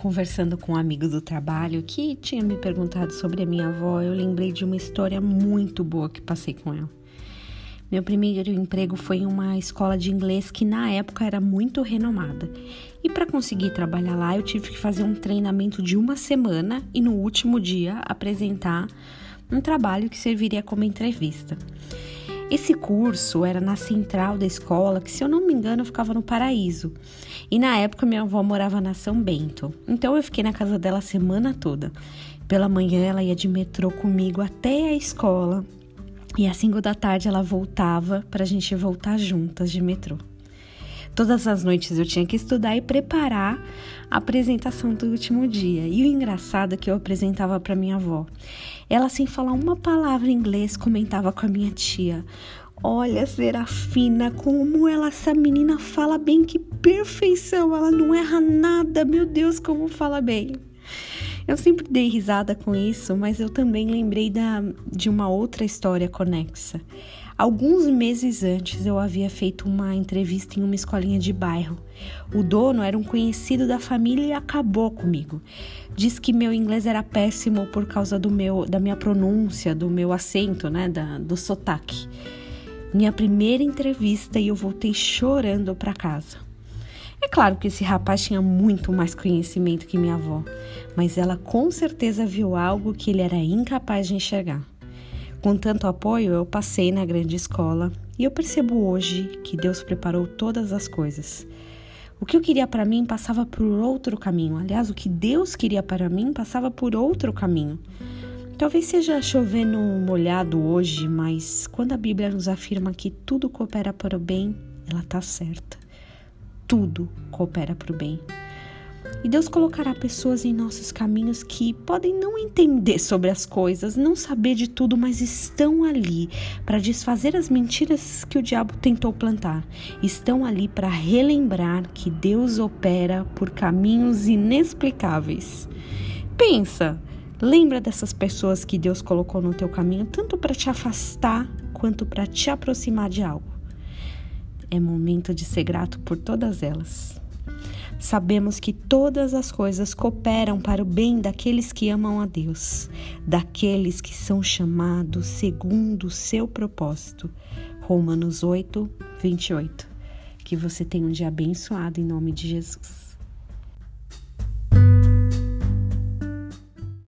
conversando com um amigo do trabalho que tinha me perguntado sobre a minha avó, eu lembrei de uma história muito boa que passei com ela. Meu primeiro emprego foi em uma escola de inglês que na época era muito renomada. E para conseguir trabalhar lá, eu tive que fazer um treinamento de uma semana e no último dia apresentar um trabalho que serviria como entrevista. Esse curso era na central da escola, que se eu não me engano ficava no Paraíso. E na época minha avó morava na São Bento. Então eu fiquei na casa dela a semana toda. Pela manhã ela ia de metrô comigo até a escola. E às 5 da tarde ela voltava para a gente voltar juntas de metrô. Todas as noites eu tinha que estudar e preparar a apresentação do último dia. E o engraçado é que eu apresentava para minha avó. Ela, sem falar uma palavra em inglês, comentava com a minha tia: Olha, Serafina, como ela, essa menina fala bem, que perfeição! Ela não erra nada, meu Deus, como fala bem. Eu sempre dei risada com isso, mas eu também lembrei da, de uma outra história conexa. Alguns meses antes eu havia feito uma entrevista em uma escolinha de bairro. O dono era um conhecido da família e acabou comigo. Diz que meu inglês era péssimo por causa do meu, da minha pronúncia, do meu acento, né, da, do sotaque. Minha primeira entrevista e eu voltei chorando para casa. É claro que esse rapaz tinha muito mais conhecimento que minha avó, mas ela com certeza viu algo que ele era incapaz de enxergar. Com tanto apoio, eu passei na grande escola e eu percebo hoje que Deus preparou todas as coisas. O que eu queria para mim passava por outro caminho. Aliás, o que Deus queria para mim passava por outro caminho. Talvez seja chovendo molhado hoje, mas quando a Bíblia nos afirma que tudo coopera para o bem, ela está certa. Tudo coopera para o bem. E Deus colocará pessoas em nossos caminhos que podem não entender sobre as coisas, não saber de tudo, mas estão ali para desfazer as mentiras que o diabo tentou plantar. Estão ali para relembrar que Deus opera por caminhos inexplicáveis. Pensa, lembra dessas pessoas que Deus colocou no teu caminho, tanto para te afastar quanto para te aproximar de algo. É momento de ser grato por todas elas. Sabemos que todas as coisas cooperam para o bem daqueles que amam a Deus, daqueles que são chamados segundo o seu propósito. Romanos 8, 28. Que você tenha um dia abençoado em nome de Jesus.